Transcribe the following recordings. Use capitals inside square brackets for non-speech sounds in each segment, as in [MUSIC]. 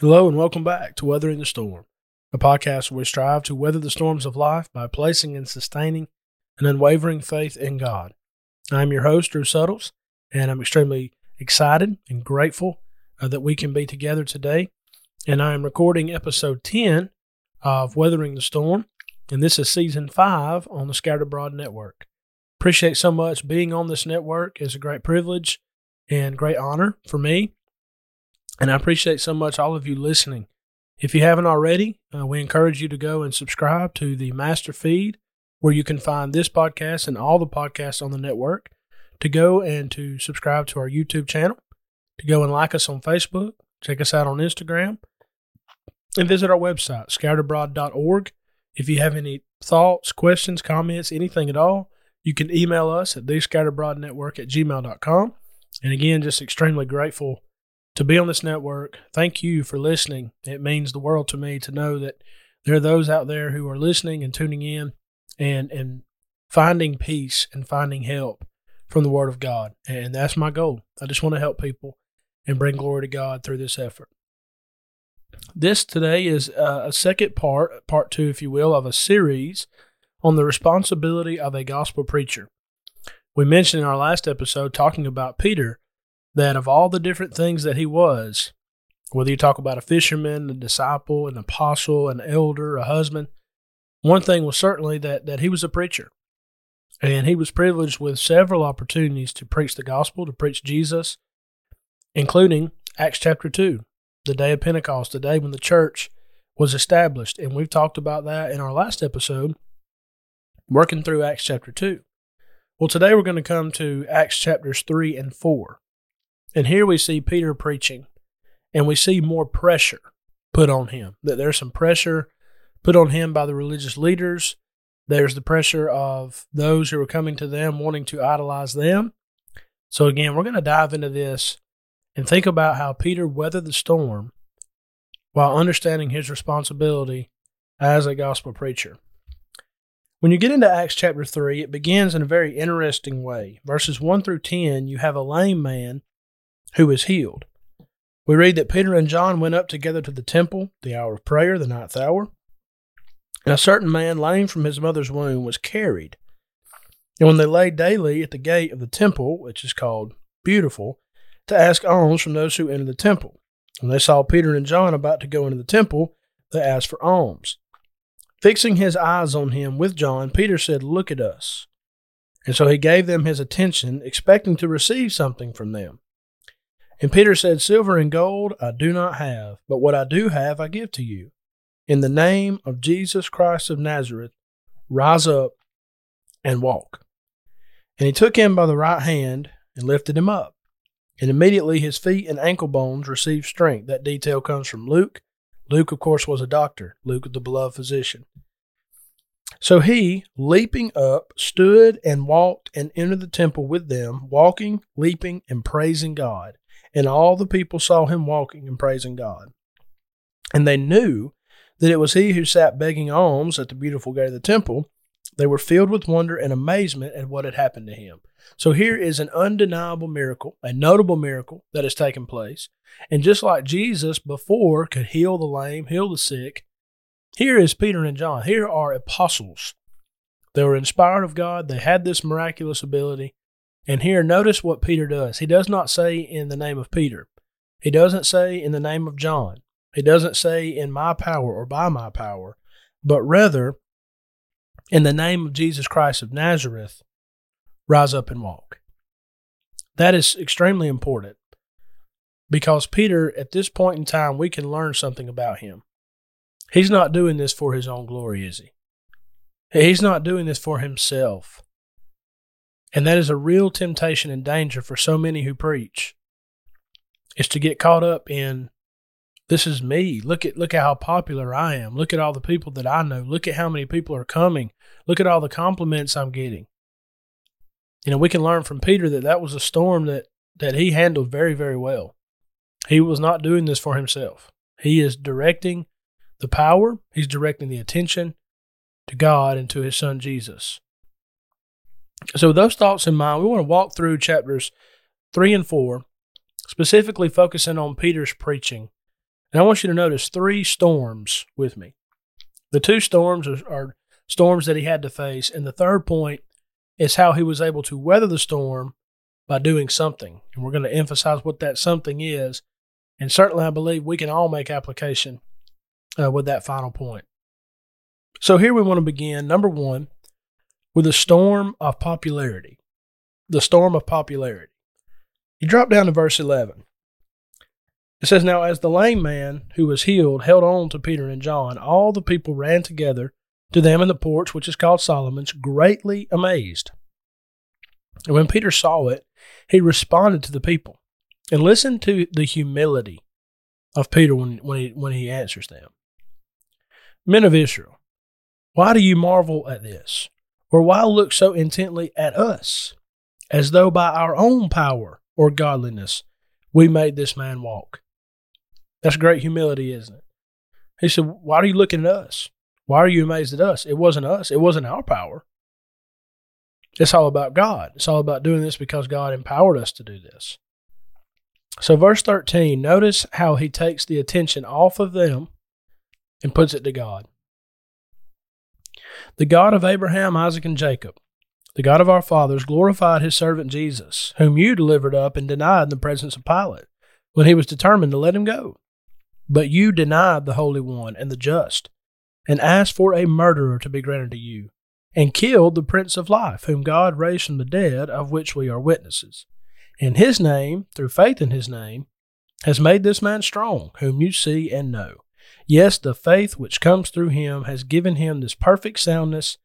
Hello and welcome back to Weathering the Storm, a podcast where we strive to weather the storms of life by placing and sustaining an unwavering faith in God. I'm your host, Drew Suttles, and I'm extremely excited and grateful uh, that we can be together today. And I am recording episode 10 of Weathering the Storm, and this is season 5 on the Scattered Abroad Network. Appreciate so much being on this network. It's a great privilege and great honor for me and I appreciate so much all of you listening. If you haven't already, uh, we encourage you to go and subscribe to the master feed where you can find this podcast and all the podcasts on the network. To go and to subscribe to our YouTube channel, to go and like us on Facebook, check us out on Instagram, and visit our website, scatteredabroad.org. If you have any thoughts, questions, comments, anything at all, you can email us at thescatteredabroadnetwork at gmail.com. And again, just extremely grateful to be on this network. Thank you for listening. It means the world to me to know that there are those out there who are listening and tuning in and and finding peace and finding help from the Word of God. And that's my goal. I just want to help people and bring glory to God through this effort. This today is uh, a second part, part two, if you will, of a series on the responsibility of a gospel preacher. We mentioned in our last episode talking about Peter that of all the different things that he was, whether you talk about a fisherman, a disciple, an apostle, an elder, a husband, one thing was certainly that, that he was a preacher. And he was privileged with several opportunities to preach the gospel, to preach Jesus, including Acts chapter 2, the day of Pentecost, the day when the church was established. And we've talked about that in our last episode, working through Acts chapter 2. Well, today we're going to come to Acts chapters 3 and 4. And here we see Peter preaching, and we see more pressure put on him. That there's some pressure put on him by the religious leaders. There's the pressure of those who are coming to them wanting to idolize them. So, again, we're going to dive into this and think about how Peter weathered the storm while understanding his responsibility as a gospel preacher. When you get into Acts chapter 3, it begins in a very interesting way. Verses 1 through 10, you have a lame man who was healed. We read that Peter and John went up together to the temple, the hour of prayer, the ninth hour. And a certain man, lame from his mother's womb, was carried. And when they lay daily at the gate of the temple, which is called Beautiful, to ask alms from those who enter the temple. When they saw Peter and John about to go into the temple, they asked for alms. Fixing his eyes on him with John, Peter said, Look at us. And so he gave them his attention, expecting to receive something from them. And Peter said, Silver and gold I do not have, but what I do have I give to you. In the name of Jesus Christ of Nazareth, rise up and walk. And he took him by the right hand and lifted him up. And immediately his feet and ankle bones received strength. That detail comes from Luke. Luke, of course, was a doctor, Luke, the beloved physician. So he, leaping up, stood and walked and entered the temple with them, walking, leaping, and praising God. And all the people saw him walking and praising God. And they knew that it was he who sat begging alms at the beautiful gate of the temple. They were filled with wonder and amazement at what had happened to him. So here is an undeniable miracle, a notable miracle that has taken place. And just like Jesus before could heal the lame, heal the sick, here is Peter and John. Here are apostles. They were inspired of God. They had this miraculous ability. And here, notice what Peter does. He does not say in the name of Peter, he doesn't say in the name of John, he doesn't say in my power or by my power, but rather in the name of Jesus Christ of Nazareth, rise up and walk. That is extremely important because Peter, at this point in time, we can learn something about him. He's not doing this for his own glory, is he? He's not doing this for himself. And that is a real temptation and danger for so many who preach. Is to get caught up in this is me. Look at look at how popular I am. Look at all the people that I know. Look at how many people are coming. Look at all the compliments I'm getting. You know, we can learn from Peter that that was a storm that that he handled very very well. He was not doing this for himself. He is directing the power, he's directing the attention to God and to his son Jesus. So, with those thoughts in mind, we want to walk through chapters three and four, specifically focusing on Peter's preaching And I want you to notice three storms with me. The two storms are, storms that he had to face. And the third point is how he was able to weather the storm by doing something. And we're going to emphasize what that something is. And certainly, I believe we can all make application uh, with that final point. So, here we want to begin. Number one, with a storm of popularity. The storm of popularity. You drop down to verse 11. It says, Now as the lame man who was healed held on to Peter and John, all the people ran together to them in the porch, which is called Solomon's, greatly amazed. And when Peter saw it, he responded to the people. And listen to the humility of Peter when, when, he, when he answers them. Men of Israel, why do you marvel at this? Or why look so intently at us, as though by our own power or godliness we made this man walk? That's great humility, isn't it? He said, Why are you looking at us? Why are you amazed at us? It wasn't us, it wasn't our power. It's all about God. It's all about doing this because God empowered us to do this. So, verse 13, notice how he takes the attention off of them and puts it to God. The God of Abraham, Isaac, and Jacob, the God of our fathers, glorified his servant Jesus, whom you delivered up and denied in the presence of Pilate, when he was determined to let him go. But you denied the Holy One and the just, and asked for a murderer to be granted to you, and killed the Prince of Life, whom God raised from the dead, of which we are witnesses. In his name, through faith in his name, has made this man strong, whom you see and know. Yes, the faith which comes through him has given him this perfect soundness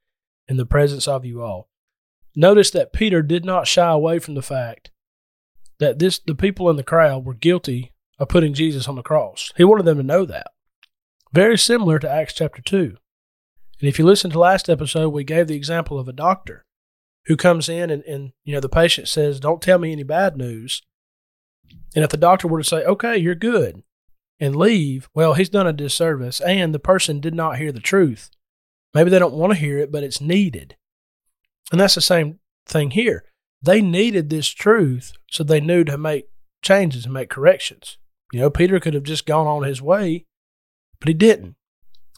in the presence of you all. Notice that Peter did not shy away from the fact that this the people in the crowd were guilty of putting Jesus on the cross. He wanted them to know that. Very similar to Acts chapter 2. And if you listen to last episode, we gave the example of a doctor who comes in and, and you know the patient says, Don't tell me any bad news. And if the doctor were to say, Okay, you're good, and leave, well, he's done a disservice, and the person did not hear the truth. Maybe they don't want to hear it, but it's needed. And that's the same thing here. They needed this truth so they knew to make changes and make corrections. You know, Peter could have just gone on his way, but he didn't.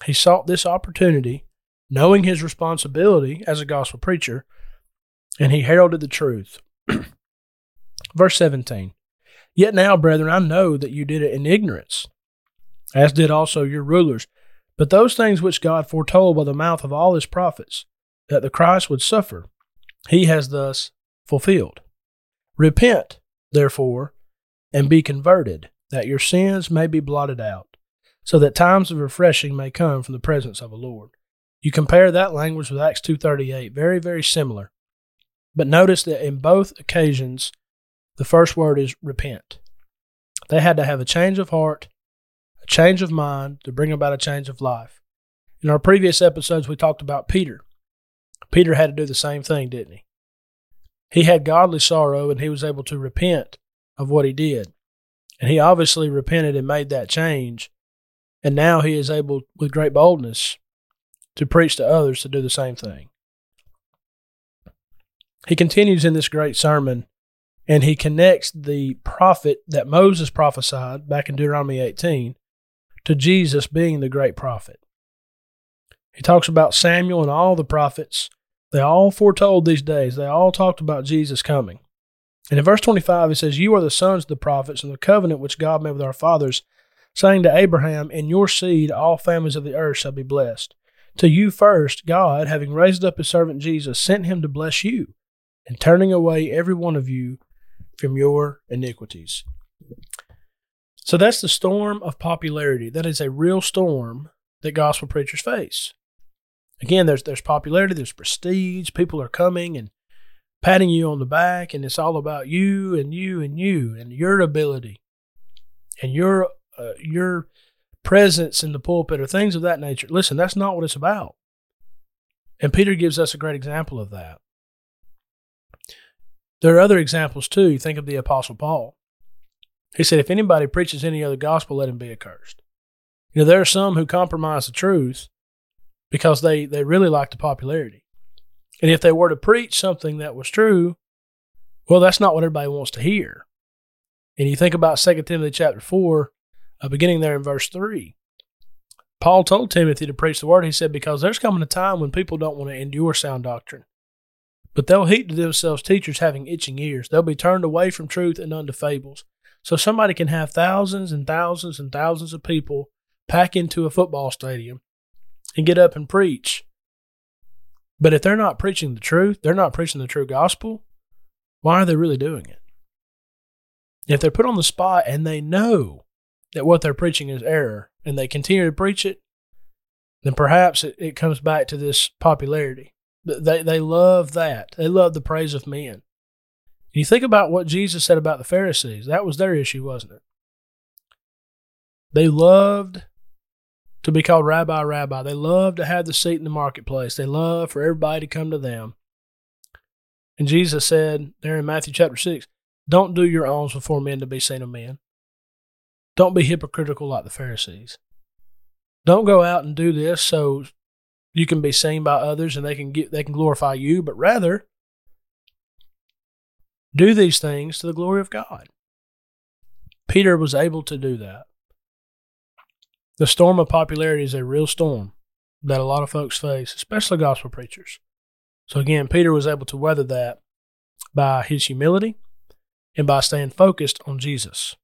He sought this opportunity, knowing his responsibility as a gospel preacher, and he heralded the truth. [CLEARS THROAT] Verse 17 Yet now, brethren, I know that you did it in ignorance, as did also your rulers. But those things which God foretold by the mouth of all his prophets, that the Christ would suffer, he has thus fulfilled. Repent, therefore, and be converted, that your sins may be blotted out, so that times of refreshing may come from the presence of the Lord. You compare that language with Acts 2:38, very very similar. But notice that in both occasions the first word is repent. They had to have a change of heart, a change of mind to bring about a change of life. In our previous episodes we talked about Peter. Peter had to do the same thing, didn't he? He had godly sorrow and he was able to repent of what he did. And he obviously repented and made that change. And now he is able, with great boldness, to preach to others to do the same thing. He continues in this great sermon and he connects the prophet that Moses prophesied back in Deuteronomy 18 to Jesus being the great prophet. He talks about Samuel and all the prophets. They all foretold these days, they all talked about Jesus coming. And in verse 25, he says, You are the sons of the prophets and the covenant which God made with our fathers, saying to Abraham, In your seed all families of the earth shall be blessed. To you first, God, having raised up his servant Jesus, sent him to bless you, and turning away every one of you from your iniquities. So that's the storm of popularity. That is a real storm that gospel preachers face. Again, there's there's popularity, there's prestige, people are coming and patting you on the back, and it's all about you and you and you and your ability and your uh, your presence in the pulpit or things of that nature. Listen, that's not what it's about. And Peter gives us a great example of that. There are other examples too. You think of the Apostle Paul. He said, If anybody preaches any other gospel, let him be accursed. You know, there are some who compromise the truth because they, they really like the popularity. And if they were to preach something that was true, well, that's not what everybody wants to hear. And you think about 2 Timothy chapter 4, uh, beginning there in verse 3. Paul told Timothy to preach the word. He said, Because there's coming a time when people don't want to endure sound doctrine, but they'll heap to themselves teachers having itching ears. They'll be turned away from truth and unto fables. So somebody can have thousands and thousands and thousands of people pack into a football stadium and get up and preach. But if they're not preaching the truth, they're not preaching the true gospel, why are they really doing it? If they're put on the spot and they know that what they're preaching is error and they continue to preach it, then perhaps it, it comes back to this popularity. They, they love that. They love the praise of men. You think about what Jesus said about the Pharisees. That was their issue, wasn't it? They loved to be called rabbi, rabbi. They loved to have the seat in the marketplace. They loved for everybody to come to them. And Jesus said there in Matthew chapter 6, don't do your alms before men to be seen of men. Don't be hypocritical like the Pharisees. Don't go out and do this so you can be seen by others and they can get they can glorify you, but rather do these things to the glory of God. Peter was able to do that. The storm of popularity is a real storm that a lot of folks face, especially gospel preachers. So again, Peter was able to weather that by his humility and by staying focused on Jesus.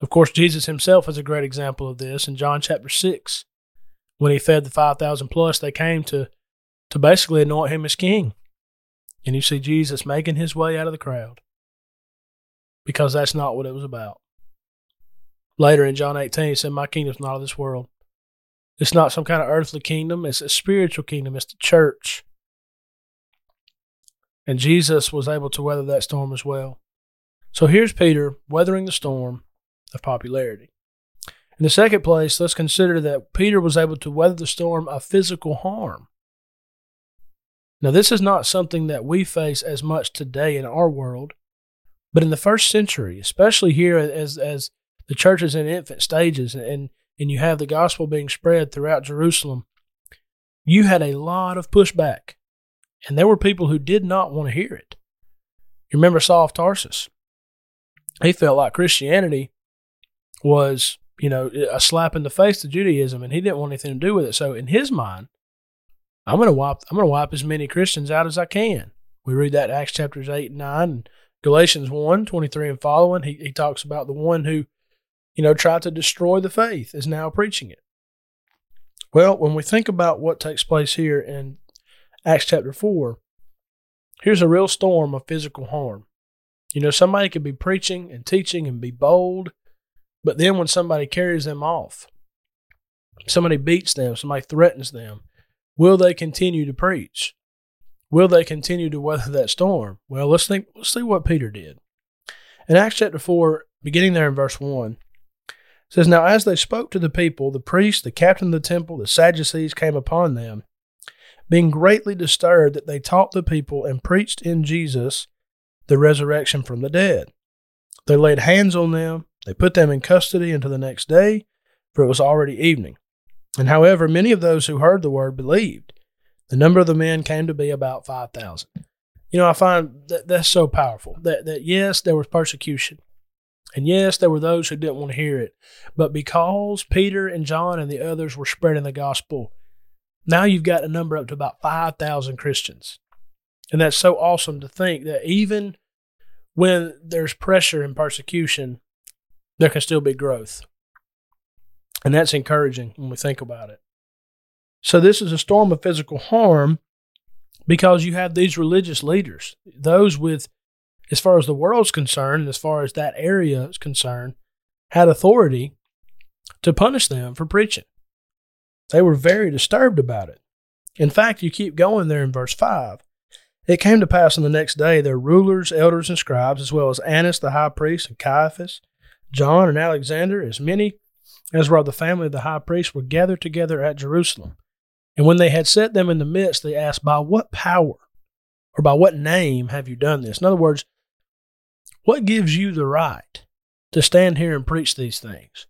Of course, Jesus himself is a great example of this. In John chapter 6, when he fed the 5,000 plus, they came to, to basically anoint him as king. And you see Jesus making his way out of the crowd because that's not what it was about. Later in John 18, he said, My kingdom's not of this world. It's not some kind of earthly kingdom, it's a spiritual kingdom, it's the church. And Jesus was able to weather that storm as well. So here's Peter weathering the storm of popularity. In the second place, let's consider that Peter was able to weather the storm of physical harm. Now, this is not something that we face as much today in our world, but in the first century, especially here as, as the church is in infant stages and, and you have the gospel being spread throughout Jerusalem, you had a lot of pushback and there were people who did not want to hear it. You remember Saul of Tarsus? He felt like Christianity was, you know, a slap in the face to Judaism, and he didn't want anything to do with it. So in his mind, I'm going to wipe, I'm to wipe as many Christians out as I can. We read that Acts chapters eight and nine, and Galatians 1, 23 and following. He he talks about the one who, you know, tried to destroy the faith is now preaching it. Well, when we think about what takes place here in Acts chapter 4, here's a real storm of physical harm. You know, somebody could be preaching and teaching and be bold, but then when somebody carries them off, somebody beats them, somebody threatens them, will they continue to preach? Will they continue to weather that storm? Well, let's think let's see what Peter did. In Acts chapter 4, beginning there in verse 1, says, Now as they spoke to the people, the priests, the captain of the temple, the Sadducees came upon them, being greatly disturbed that they taught the people and preached in Jesus the resurrection from the dead. They laid hands on them, they put them in custody until the next day, for it was already evening. And however, many of those who heard the word believed. The number of the men came to be about 5,000. You know, I find that that's so powerful that, that yes, there was persecution. And yes, there were those who didn't want to hear it. But because Peter and John and the others were spreading the gospel, now you've got a number up to about 5,000 Christians. And that's so awesome to think that even when there's pressure and persecution, there can still be growth. And that's encouraging when we think about it. So, this is a storm of physical harm because you have these religious leaders, those with, as far as the world's concerned, as far as that area is concerned, had authority to punish them for preaching. They were very disturbed about it. In fact, you keep going there in verse 5. It came to pass on the next day, their rulers, elders, and scribes, as well as Annas the high priest, and Caiaphas, John, and Alexander, as many of the family of the high priest, were gathered together at Jerusalem. And when they had set them in the midst, they asked, By what power or by what name have you done this? In other words, what gives you the right to stand here and preach these things?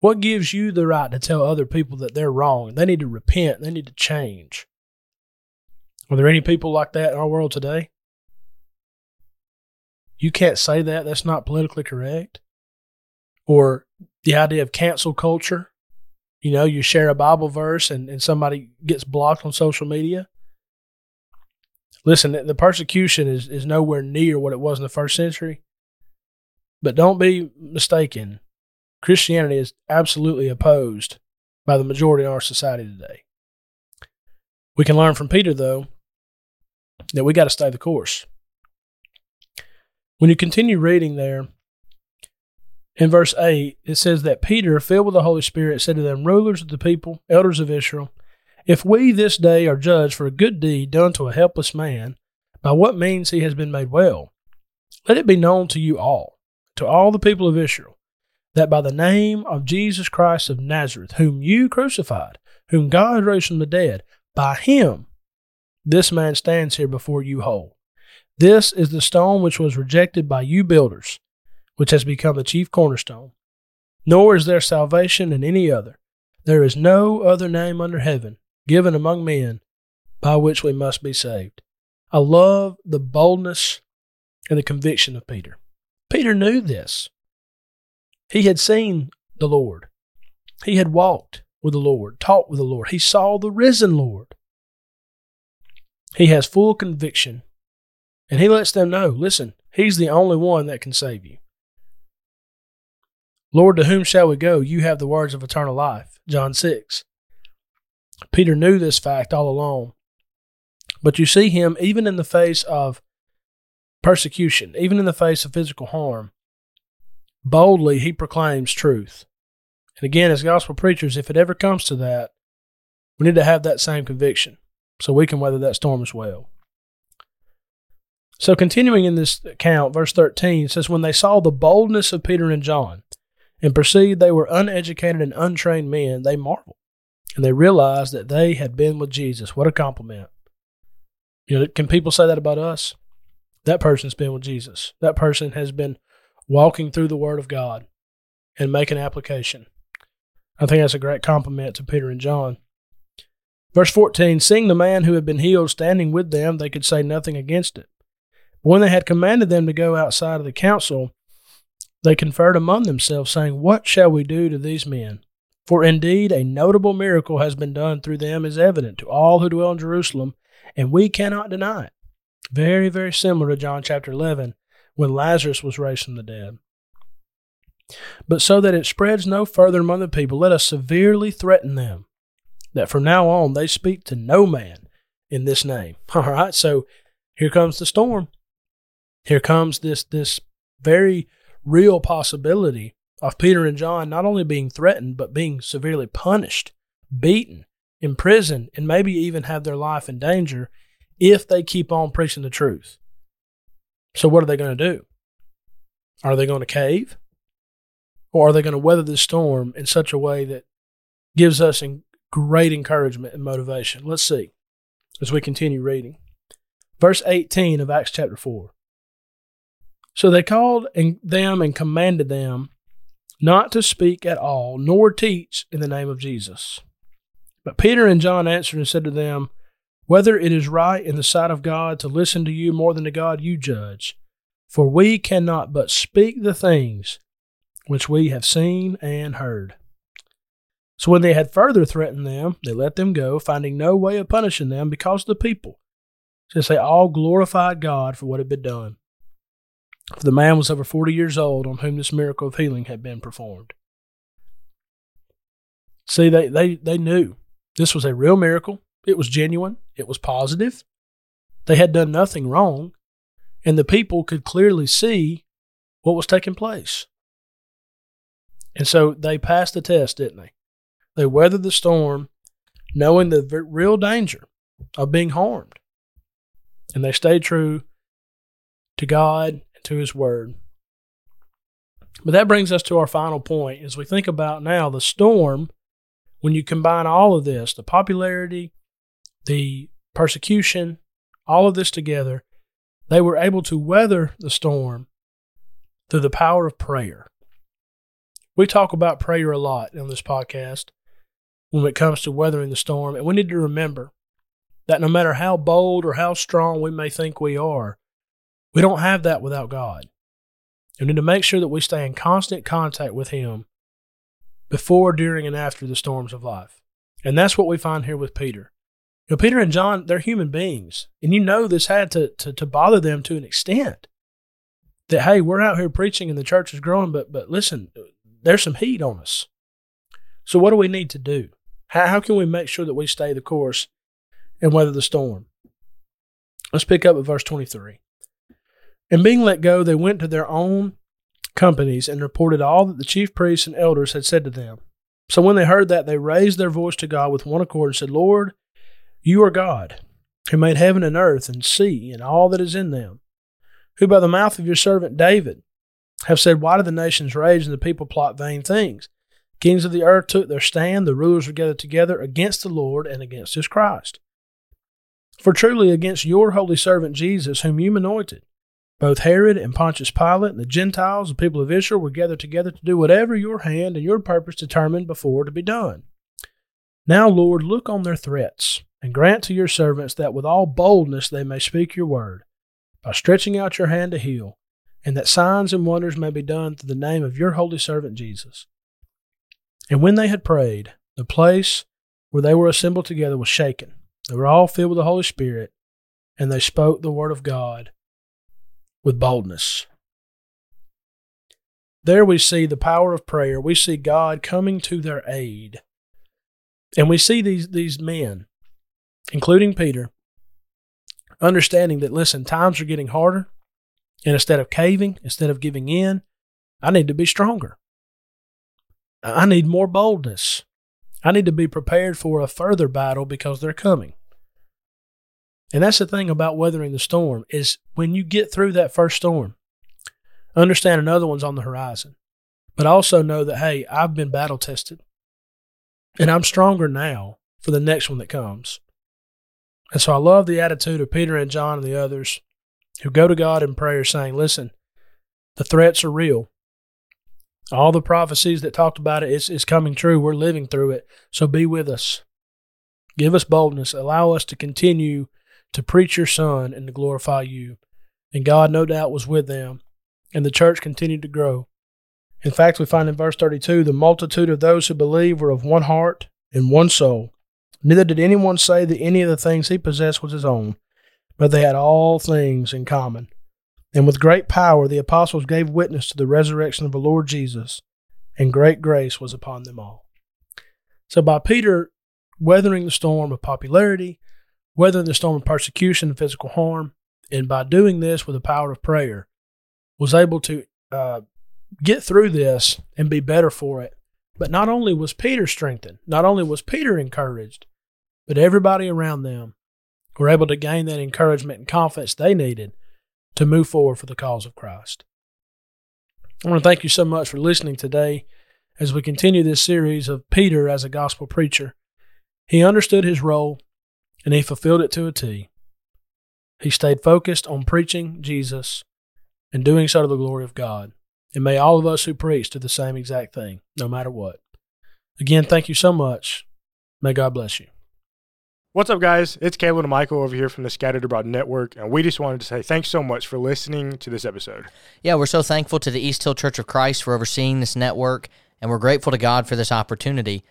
What gives you the right to tell other people that they're wrong? They need to repent. They need to change. Are there any people like that in our world today? You can't say that. That's not politically correct. or the idea of cancel culture. You know, you share a Bible verse and, and somebody gets blocked on social media. Listen, the persecution is, is nowhere near what it was in the first century. But don't be mistaken. Christianity is absolutely opposed by the majority of our society today. We can learn from Peter, though, that we got to stay the course. When you continue reading there, in verse 8, it says that Peter, filled with the Holy Spirit, said to them, Rulers of the people, elders of Israel, if we this day are judged for a good deed done to a helpless man, by what means he has been made well, let it be known to you all, to all the people of Israel, that by the name of Jesus Christ of Nazareth, whom you crucified, whom God raised from the dead, by him this man stands here before you whole. This is the stone which was rejected by you builders which has become the chief cornerstone. Nor is there salvation in any other. There is no other name under heaven given among men by which we must be saved. I love the boldness and the conviction of Peter. Peter knew this. He had seen the Lord. He had walked with the Lord, talked with the Lord. He saw the risen Lord. He has full conviction. And he lets them know listen, he's the only one that can save you. Lord, to whom shall we go? You have the words of eternal life. John 6. Peter knew this fact all along. But you see him even in the face of persecution, even in the face of physical harm. Boldly, he proclaims truth. And again, as gospel preachers, if it ever comes to that, we need to have that same conviction so we can weather that storm as well. So, continuing in this account, verse 13 says, When they saw the boldness of Peter and John, and perceived they were uneducated and untrained men, they marveled. And they realized that they had been with Jesus. What a compliment. You know, can people say that about us? That person's been with Jesus. That person has been walking through the Word of God and making application. I think that's a great compliment to Peter and John. Verse 14 Seeing the man who had been healed standing with them, they could say nothing against it. But when they had commanded them to go outside of the council, they conferred among themselves, saying, What shall we do to these men? For indeed a notable miracle has been done through them is evident to all who dwell in Jerusalem, and we cannot deny it. Very, very similar to John chapter 11 when Lazarus was raised from the dead. But so that it spreads no further among the people, let us severely threaten them that from now on they speak to no man in this name. [LAUGHS] All right, so here comes the storm. Here comes this this very real possibility of Peter and John not only being threatened, but being severely punished, beaten, imprisoned, and maybe even have their life in danger if they keep on preaching the truth. So, what are they going to do? Are they going to cave? Or are they going to weather the storm in such a way that gives us great encouragement and motivation? Let's see as we continue reading. Verse 18 of Acts chapter 4. So they called them and commanded them not to speak at all, nor teach in the name of Jesus. But Peter and John answered and said to them, Whether it is right in the sight of God to listen to you more than to God, you judge. For we cannot but speak the things which we have seen and heard. So when they had further threatened them, they let them go, finding no way of punishing them because of the people, since they all glorified God for what had been done. For the man was over 40 years old on whom this miracle of healing had been performed. See, they, they, they knew this was a real miracle. It was genuine. It was positive. They had done nothing wrong. And the people could clearly see what was taking place. And so they passed the test, didn't they? They weathered the storm knowing the real danger of being harmed. And they stayed true to God to his word. But that brings us to our final point as we think about now the storm. When you combine all of this, the popularity, the persecution, all of this together, they were able to weather the storm through the power of prayer. We talk about prayer a lot on this podcast when it comes to weathering the storm, and we need to remember that no matter how bold or how strong we may think we are, we don't have that without God. We need to make sure that we stay in constant contact with Him before, during, and after the storms of life. And that's what we find here with Peter. You know, Peter and John, they're human beings. And you know this had to, to, to bother them to an extent. That, hey, we're out here preaching and the church is growing, but, but listen, there's some heat on us. So, what do we need to do? How, how can we make sure that we stay the course and weather the storm? Let's pick up at verse 23. And being let go, they went to their own companies and reported all that the chief priests and elders had said to them. So when they heard that, they raised their voice to God with one accord and said, Lord, you are God, who made heaven and earth and sea and all that is in them, who by the mouth of your servant David have said, Why do the nations rage and the people plot vain things? Kings of the earth took their stand, the rulers were gathered together against the Lord and against his Christ. For truly against your holy servant Jesus, whom you anointed, both Herod and Pontius Pilate and the Gentiles, the people of Israel, were gathered together to do whatever your hand and your purpose determined before to be done. Now, Lord, look on their threats, and grant to your servants that with all boldness they may speak your word, by stretching out your hand to heal, and that signs and wonders may be done through the name of your holy servant Jesus. And when they had prayed, the place where they were assembled together was shaken. They were all filled with the Holy Spirit, and they spoke the word of God with boldness. There we see the power of prayer. We see God coming to their aid. And we see these, these men, including Peter, understanding that, listen, times are getting harder. And instead of caving, instead of giving in, I need to be stronger. I need more boldness. I need to be prepared for a further battle because they're coming. And that's the thing about weathering the storm is when you get through that first storm, understand another one's on the horizon. But also know that hey, I've been battle tested. And I'm stronger now for the next one that comes. And so I love the attitude of Peter and John and the others who go to God in prayer saying, Listen, the threats are real. All the prophecies that talked about it is, is coming true. We're living through it. So be with us. Give us boldness. Allow us to continue to preach your Son and to glorify you. And God, no doubt, was with them, and the church continued to grow. In fact, we find in verse 32 the multitude of those who believed were of one heart and one soul. Neither did anyone say that any of the things he possessed was his own, but they had all things in common. And with great power the apostles gave witness to the resurrection of the Lord Jesus, and great grace was upon them all. So, by Peter weathering the storm of popularity, weathering the storm of persecution and physical harm, and by doing this with the power of prayer, was able to uh, get through this and be better for it. But not only was Peter strengthened, not only was Peter encouraged, but everybody around them were able to gain that encouragement and confidence they needed to move forward for the cause of Christ. I want to thank you so much for listening today as we continue this series of Peter as a gospel preacher. He understood his role and he fulfilled it to a T. He stayed focused on preaching Jesus and doing so to the glory of God. And may all of us who preach do the same exact thing, no matter what. Again, thank you so much. May God bless you. What's up, guys? It's Caleb and Michael over here from the Scattered Abroad Network, and we just wanted to say thanks so much for listening to this episode. Yeah, we're so thankful to the East Hill Church of Christ for overseeing this network, and we're grateful to God for this opportunity.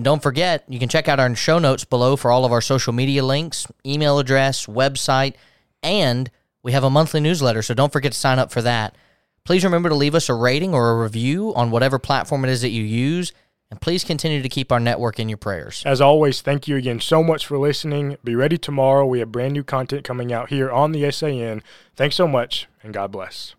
And don't forget, you can check out our show notes below for all of our social media links, email address, website, and we have a monthly newsletter, so don't forget to sign up for that. Please remember to leave us a rating or a review on whatever platform it is that you use and please continue to keep our network in your prayers. As always, thank you again so much for listening. Be ready tomorrow. We have brand new content coming out here on the SAN. Thanks so much, and God bless.